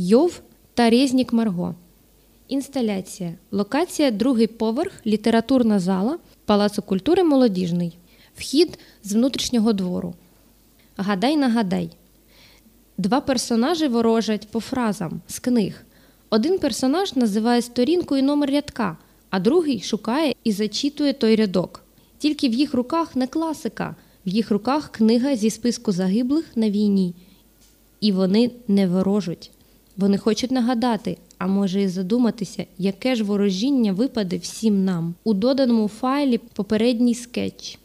Йов та Резнік Марго. Інсталяція. Локація другий поверх, літературна зала Палацу культури Молодіжний. Вхід з внутрішнього двору. Гадай нагадай. Два персонажі ворожать по фразам з книг. Один персонаж називає сторінку і номер рядка, а другий шукає і зачитує той рядок. Тільки в їх руках не класика, в їх руках книга зі списку загиблих на війні. І вони не ворожуть. Вони хочуть нагадати, а може і задуматися, яке ж ворожіння випаде всім нам у доданому файлі попередній скетч.